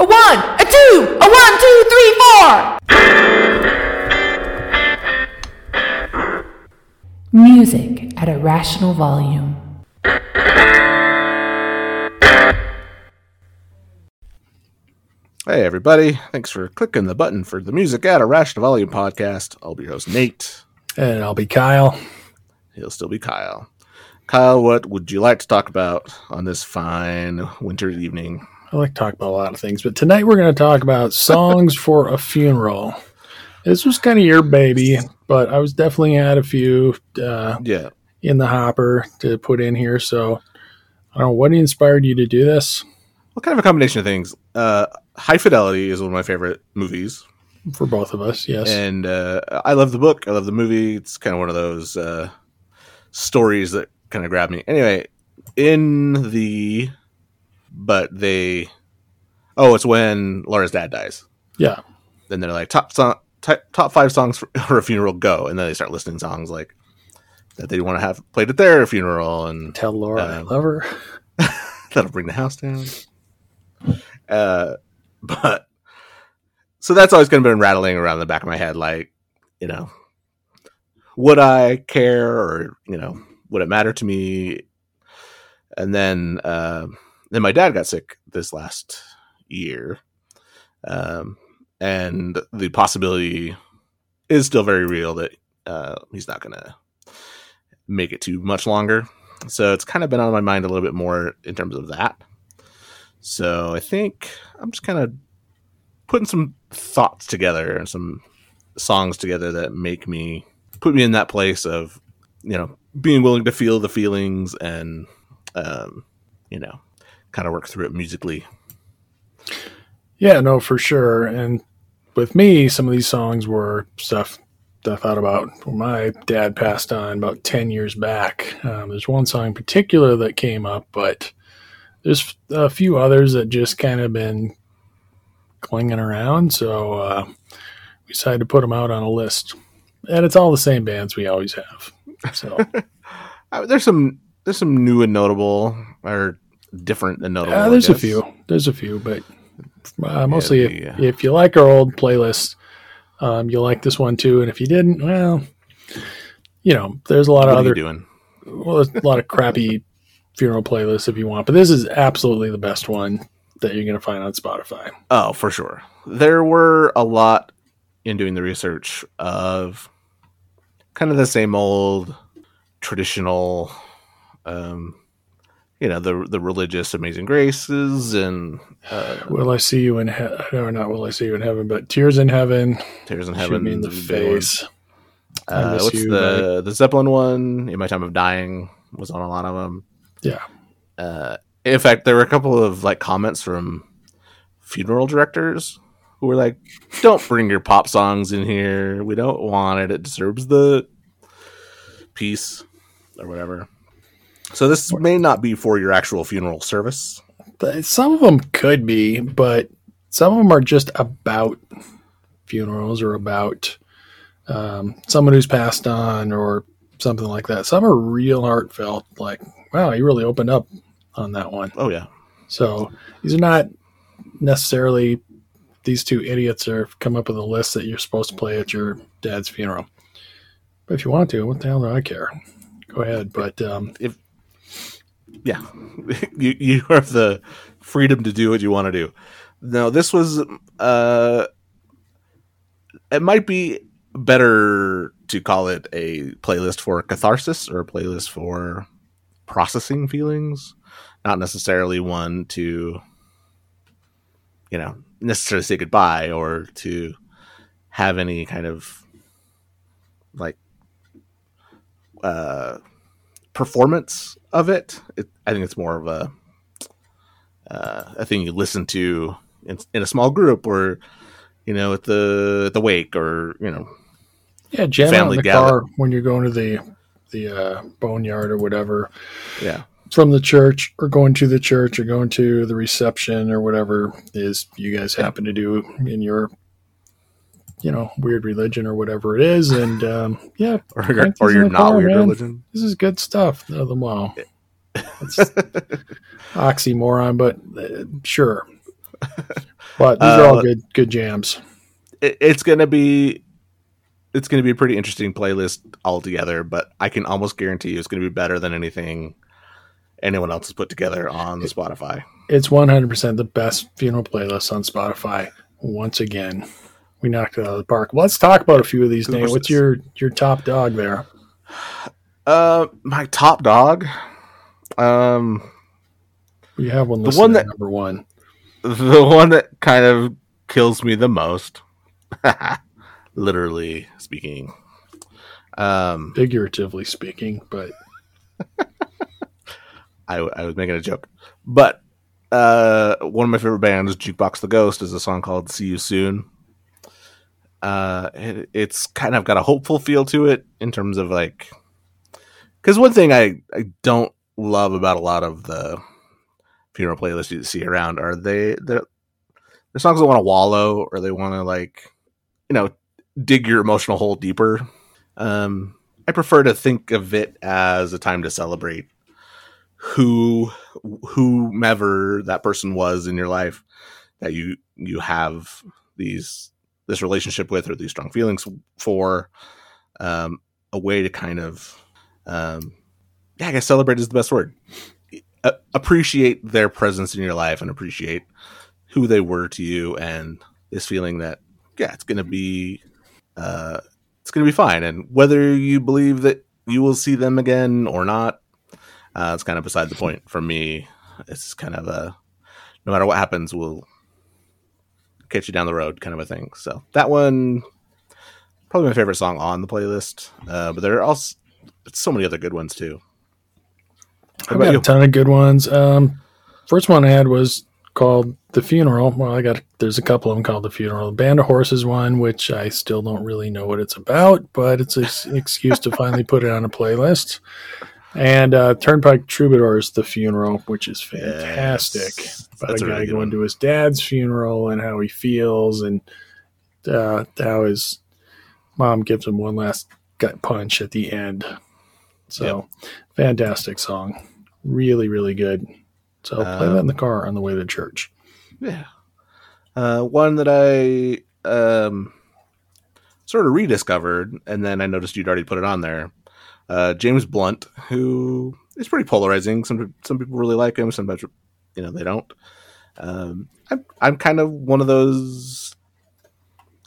A one, a two, a one, two, three, four. Music at a rational volume. Hey, everybody. Thanks for clicking the button for the Music at a Rational Volume podcast. I'll be your host, Nate. And I'll be Kyle. He'll still be Kyle. Kyle, what would you like to talk about on this fine winter evening? I like to talk about a lot of things, but tonight we're going to talk about songs for a funeral. This was kind of your baby, but I was definitely had a few uh, Yeah. in the hopper to put in here. So I don't know what inspired you to do this What kind of a combination of things? Uh, High Fidelity is one of my favorite movies. for both of us. Yes. And uh, I love the book. I love the movie. It's kind of one of those uh, stories that kind of grab me. Anyway, in the. But they. Oh, it's when Laura's dad dies. yeah. then they're like top song, top, top five songs for, a funeral go and then they start listing songs like that they want to have played at their funeral and Tell Laura I Um, love her. that'll bring the house down uh but so that's always kind of been rattling around the back of my head like you know would i care or you know would it matter to me and then uh, then my dad got sick this last year. Um and the possibility is still very real that uh, he's not gonna make it too much longer. So it's kind of been on my mind a little bit more in terms of that. So i think i'm just kind of putting some thoughts together and some songs together that make me put me in that place of you know being willing to feel the feelings and um you know kind of work through it musically Yeah, no, for sure. And with me, some of these songs were stuff that I thought about when my dad passed on about 10 years back. Um, there's one song in particular that came up, but there's a few others that just kind of been clinging around. So uh, we decided to put them out on a list. And it's all the same bands we always have. So, there's some there's some new and notable or different and notable uh, there's a few. There's a few, but uh, mostly the, if, uh, if you like our old playlist, um, you'll like this one too. And if you didn't, well, you know, there's a lot of other, doing well, there's a lot of crappy funeral playlists if you want, but this is absolutely the best one that you're going to find on Spotify. Oh, for sure. There were a lot in doing the research of kind of the same old traditional um you know the the religious amazing graces and uh, Will I see you in heaven? No, not will I see you in heaven, but tears in heaven. tears in heaven me in the is a big one. face. Uh, what's You the the zeppelin one in my time of dying was on a lot of them Yeah. uh in fact there were a couple of like comments from funeral directors who were like don't bring your pop songs in here we don't want it it disturbs the peace or whatever so this may not be for your actual funeral service some of them could be, but some of them are just about funerals or about um, someone who's passed on or something like that. Some are real heartfelt, like, wow, you really opened up on that one. oh yeah So these are not necessarily these two idiots are come up with a list that you're supposed to play at your dad's funeral. But if you want to, what the hell do I care? Go ahead. But um, yeah. You you have the freedom to do what you want to do. No this was uh it might be better to call it a playlist for catharsis or a playlist for processing feelings not necessarily one to you know necessarily say goodbye or to have any kind of like uh performance of it. it I think it's more of a uh, a thing you listen to in, in a small group or you know at the at the wake or you know yeah, jam out in Family the gather- car when you're going to the the uh, boneyard or whatever. yeah from the church or going to the church or going to the reception or whatever is you guys happen to do in your you know weird religion or whatever it is and um, yeah or Crank or you're not car, weird man. religion. this is good stuff no, the wow it's oxymoron but uh, sure But these are all Uh, good good jams. it, it's gonna be it's gonna be a pretty interesting playlist altogether. But I can almost guarantee you it's gonna be better than anything anyone else has put together on Spotify. It's 100% the best funeral playlist on Spotify. Once again, we knocked it out of the park. Let's talk about a few of these, Of Nate. course What's it is. your your top dog there? Uh, my top dog. Um, We have one The one that- number one. the one that kind of kills me the most, literally speaking. Um, figuratively speaking, but I, I was making a joke, but uh, one of my favorite bands, Jukebox the Ghost, is a song called "See You Soon." Uh, it, it's kind of got a hopeful feel to it in terms of like, because one thing I I don't love about a lot of the funeral playlists you see around are they the the songs that want to wallow or they want to like, you know, dig your emotional hole deeper. Um, I prefer to think of it as a time to celebrate who whomever that person was in your life that you you have these this relationship with or these strong feelings for um a way to kind of um yeah i guess celebrate is the best word A- appreciate their presence in your life and appreciate who they were to you and this feeling that yeah it's gonna be uh it's gonna be fine and whether you believe that you will see them again or not uh, it's kind of beside the point for me. It's kind of a no matter what happens, we'll catch you down the road kind of a thing. So that one, probably my favorite song on the playlist. Uh, but there are also so many other good ones too. I've got a ton of good ones. Um, first one I had was called The Funeral. Well, I got there's a couple of them called The Funeral. The Band of Horses one, which I still don't really know what it's about, but it's an excuse to finally put it on a playlist. And uh, Turnpike Troubadours, The Funeral, which is fantastic. Yes. About That's a guy really going one. to his dad's funeral and how he feels, and uh, how his mom gives him one last gut punch at the end. So, fantastic song. Really, really good. So, play that in the car on the way to church. Yeah. Uh, one that I um, sort of rediscovered, and then I noticed you'd already put it on there. Uh, James Blunt, who is pretty polarizing. Some some people really like him, sometimes you know they don't. Um, I'm I'm kind of one of those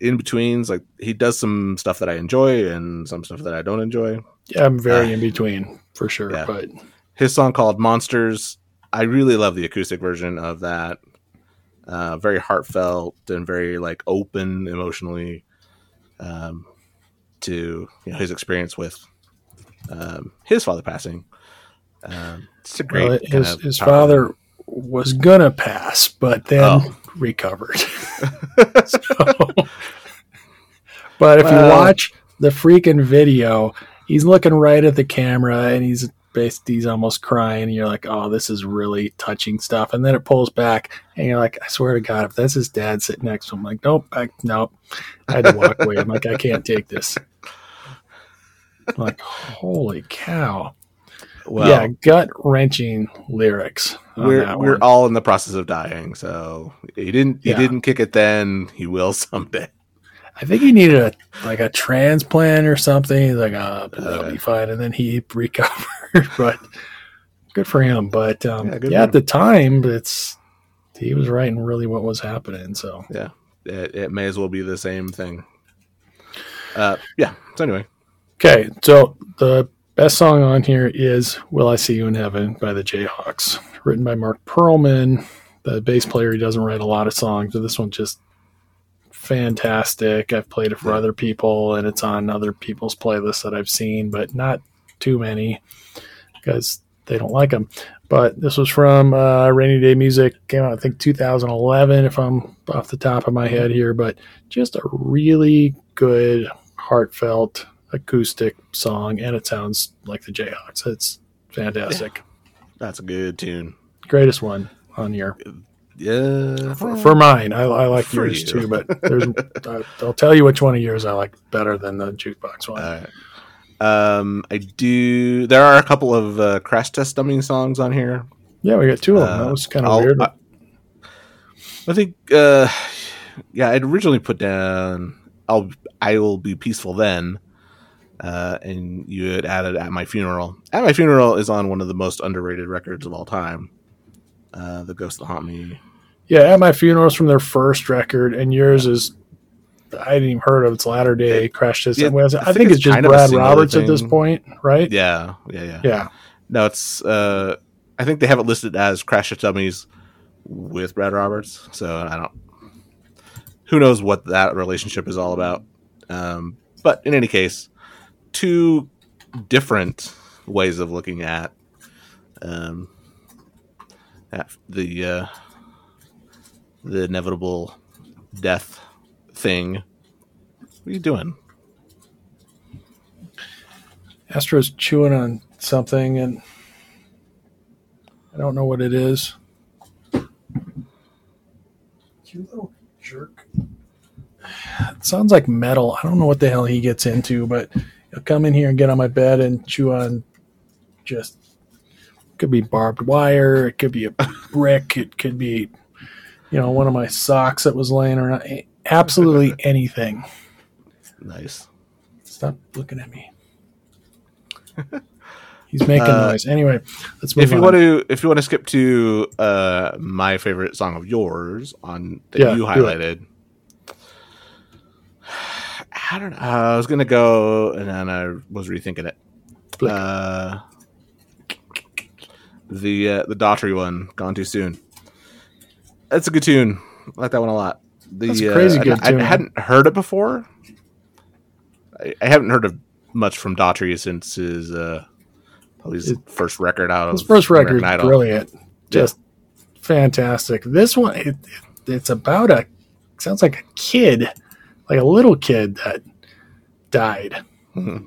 in betweens. Like he does some stuff that I enjoy and some stuff that I don't enjoy. Yeah, I'm very Uh, in between for sure. yeah. But his song called Monsters. I really love the acoustic version of that. Uh, very heartfelt and very like open emotionally um, to you know his experience with um, his father passing. Um, it's a great. well, his, his power- father was going to pass, but then Oh. recovered. So- but if Well- you watch the freaking video, he's looking right at the camera and he's basically he's almost crying. And you're like, oh, this is really touching stuff. And then it pulls back, and you're like, I swear to God, if that's his dad sitting next to him, I'm like, nope, I, nope. I had to walk away. I'm like, I can't take this. Like, holy cow. Well, yeah, gut wrenching lyrics. we're we're one. all in the process of dying, so he didn't he Yeah. didn't kick it then. He will someday. I think he needed a like a transplant or something. He's like, oh, that'll Uh, be fine. And then he recovered. but good for him. But um, Yeah, yeah, at the time, it's he was writing really what was happening. So Yeah, it, it may as well be the same thing. Uh, yeah. So anyway, okay, so the best song on here is "Will I See You in Heaven" by the Jayhawks, written by Marc Perlman, the bass player. He doesn't write a lot of songs, but this one's just fantastic. I've played it for other people, and it's on other people's playlists that I've seen, but not too many because they don't like them. But this was from uh, Rainy Day Music, came out I think 2011, if I'm off the top of my head here. But just a really good, heartfelt acoustic song, and it sounds like the Jayhawks. It's fantastic. that's a good tune. Greatest one on here Yeah, for, for mine. I, I like For yours you. too, but there's I- I'll tell you which one of yours I like better than the jukebox one. All right. Um, I do. There are a couple of uh, crash test dummy songs on here. yeah, we got two of them. Uh, that was kind of weird. I- I think, uh, yeah, I'd originally put down "I'll I will be peaceful then," uh, and you had added "At My Funeral." "At My Funeral" is on one of the most underrated records of all time. Uh, "The Ghost That Haunt Me." Yeah, at my Funeral" is from their first record, and yours is I hadn't even heard of its latter day crash test. Yeah, I, I think, think it's it's just kind of a Brad Roberts at this point, right? Yeah, yeah, yeah. Yeah. No, it's. Uh, I think they have it listed as "Crash Test Dummies" with Brad Roberts. So I don't. Who knows what that relationship is all about? Um, but in any case, two different ways of looking at um, at the uh, the inevitable death thing. What are you doing? Astro's chewing on something, and I don't know what it is. You little jerk. It sounds like metal. I don't know what the hell he gets into, but he'll come in here and get on my bed and chew on just could be barbed wire, it could be a brick, it could be you know one of my socks that was laying around. Absolutely anything. Nice. Stop looking at me. He's making Uh, noise. Anyway, let's move on. if you on. want to if you want to skip to uh my favorite song of yours on that Yeah, you highlighted i don't know. I was gonna go and then i was rethinking it. Uh the uh, the daughtry one gone too soon. That's a good tune. I like that one a lot. The That's crazy uh, good I, tune. I hadn't heard it before. I, I haven't heard of much from daughtry since his uh probably his It- first record out of His first record, Idol. brilliant, just fantastic. This one, it, it's about a sounds like a kid, like a little kid that died. Mhm.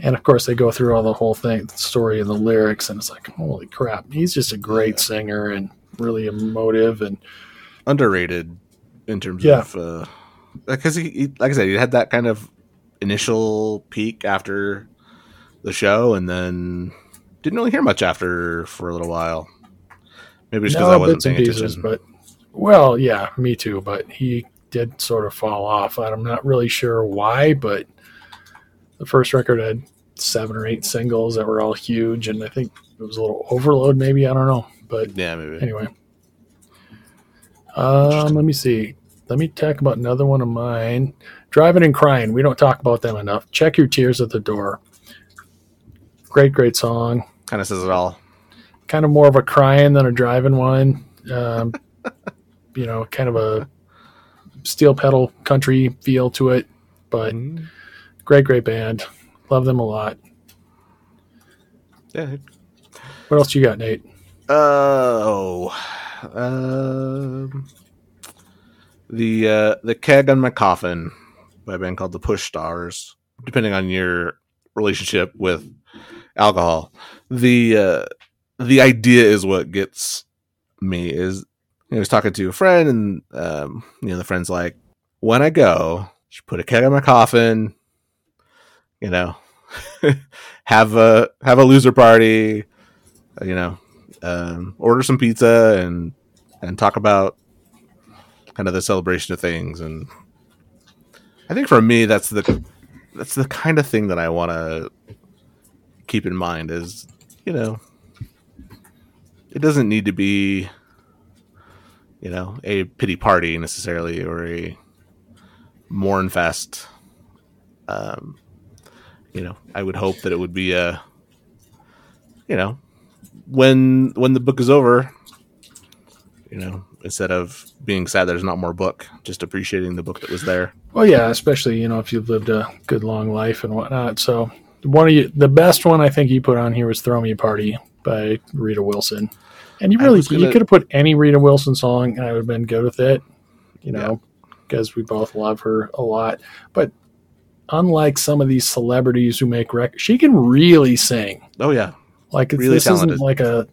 And of course, they go through all the whole thing, the story and the lyrics, and it's like, holy crap! He's just a great singer and really emotive. And underrated in terms Yeah. of uh because he, he like i said he had that kind of initial peak after the show and then didn't really hear much after for a little while maybe just because i wasn't paying pieces, attention but well, yeah, me too. But he did sort of fall off. I'm not really sure why, but the first record had seven or eight singles that were all huge, and I think it was a little overload, maybe. I don't know, but yeah maybe anyway. Um, let me see. Let me talk about another one of mine. Driving and crying. We don't talk about them enough. Check your tears at the door. Great, great song. kind of says it all Kind of more of a crying than a driving one. Um, you know, kind of a steel pedal country feel to it, but Mhm. great, great band. Love them a lot. yeah What else you got, Nate? oh um the uh the keg on my coffin by a band called the push stars depending on your relationship with alcohol the uh the idea is what gets me is I was talking to a friend and um you know the friend's like when I go just put a keg in my coffin you know have a have a loser party you know um, order some pizza and and talk about kind of the celebration of things. And i think for me that's the that's the kind of thing that i want to keep in mind is you know it doesn't need to be you know a pity party necessarily or a mourn fest. Um you know i would hope that it would be a you know when when the book is over you know instead of being sad there's not more book just appreciating the book that was there. Well, yeah, especially you know if you've lived a good long life and whatnot. So one of you, the best one I think you put on here was "Throw Me a Party" by Rita Wilson, and you really—you gonna- could have put any Rita Wilson song, and I would have been good with it. You know, because we both love her a lot. But unlike some of these celebrities who make records, she can really sing. oh yeah Like Really this talented. isn't like a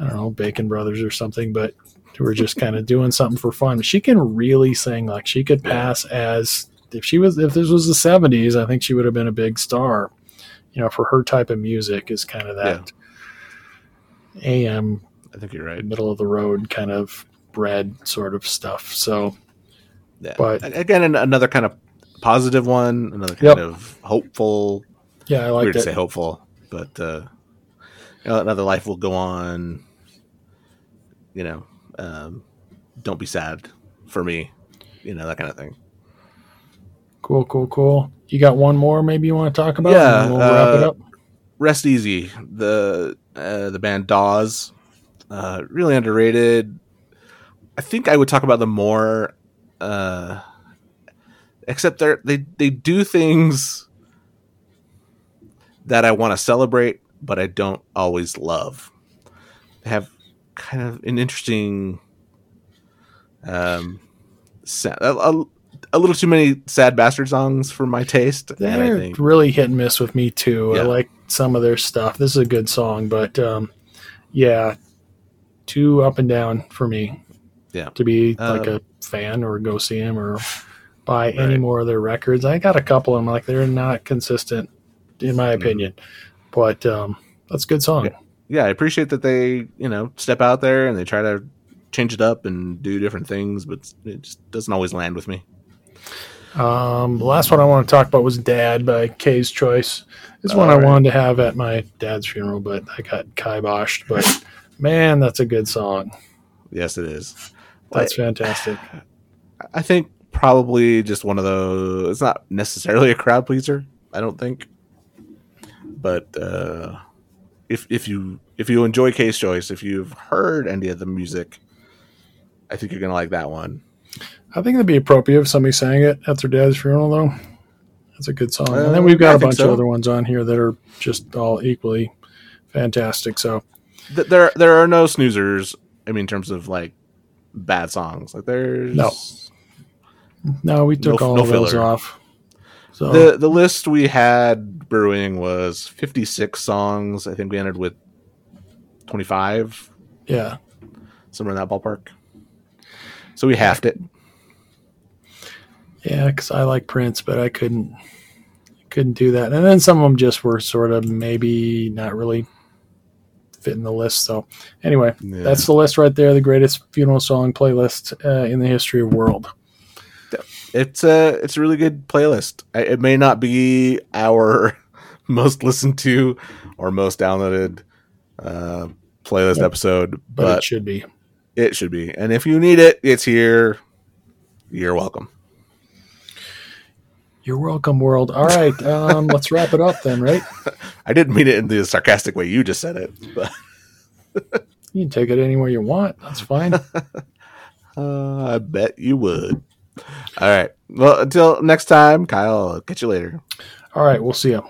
I don't know Bacon Brothers or something, but who are just kind of doing something for fun. She can really sing. Like she could Yeah. pass as if she was if this was the seventies, I think she would have been a big star. You know, for her type of music is kind of that AM i think you're right middle of the road kind of bread sort of stuff. So Yeah. But- again, another kind of positive one, another kind Yep. of hopeful. yeah, I Weird like to say hopeful, but uh, you know, another life will go on. You know, um, don't be sad for me. You know that kind of thing. Cool, cool, cool. You got one more maybe you want to talk about? Yeah, we'll wrap it uh, up. Rest Easy, the uh, the band Dawes, uh, really underrated. I think I would talk about them more, uh, except they they they do things that I want to celebrate, but I don't always love. They have kind of an interesting, um, a, a, a little too many sad bastard songs for my taste, They're think really hit and miss with me too. I like some of their stuff. This is a good song, but um, yeah, too up and down for me. Yeah. to be like Um, a fan or go see him or buy any more of their records. I got a couple of them. Like they're not consistent, in my Mm-hmm. opinion. But um, that's a good song. Yeah. yeah, I appreciate that they, you know, step out there and they try to change it up and do different things, but it just doesn't always land with me. Um, the last one I want to talk about was Dad by K's Choice. This one I wanted to have at my dad's funeral, but I got kiboshed. But man, that's a good song. Yes, it is. That's fantastic. I think probably just one of those. It's not necessarily a crowd pleaser. I don't think, but uh, if if you if you enjoy K's Choice, if you've heard any of the music, I think you're gonna like that one. I think it'd be appropriate if somebody sang it at their dad's funeral, though. That's a good song. and Uh, then we've got I a bunch so. of other ones on here that are just all equally fantastic. So Th- There there are no snoozers. I mean, in terms of like bad songs, like there's No. no, we took No- all no of those filler. off. So the the list we had brewing was 56 songs. I think we ended with 25, yeah, somewhere in that ballpark. So we halved it. yeah, because I like Prince, but I couldn't couldn't do that. And then some of them just were sort of maybe not really fitting the list. So anyway, Yeah. that's the list right there. The greatest funeral song playlist uh, in the history of the world. It's a it's a really good playlist. It may not be our most listened to or most downloaded uh, playlist Yep. episode, But, but it should be. It should be. And if you need it, it's here. You're welcome. You're welcome, world. All right, um, let's wrap it up then, right? I didn't mean it in the sarcastic way you just said it. But you can take it anywhere you want. That's fine. uh, I bet you would. All right. Well, until next time, Kyle. I'll catch you later. All right. We'll see you.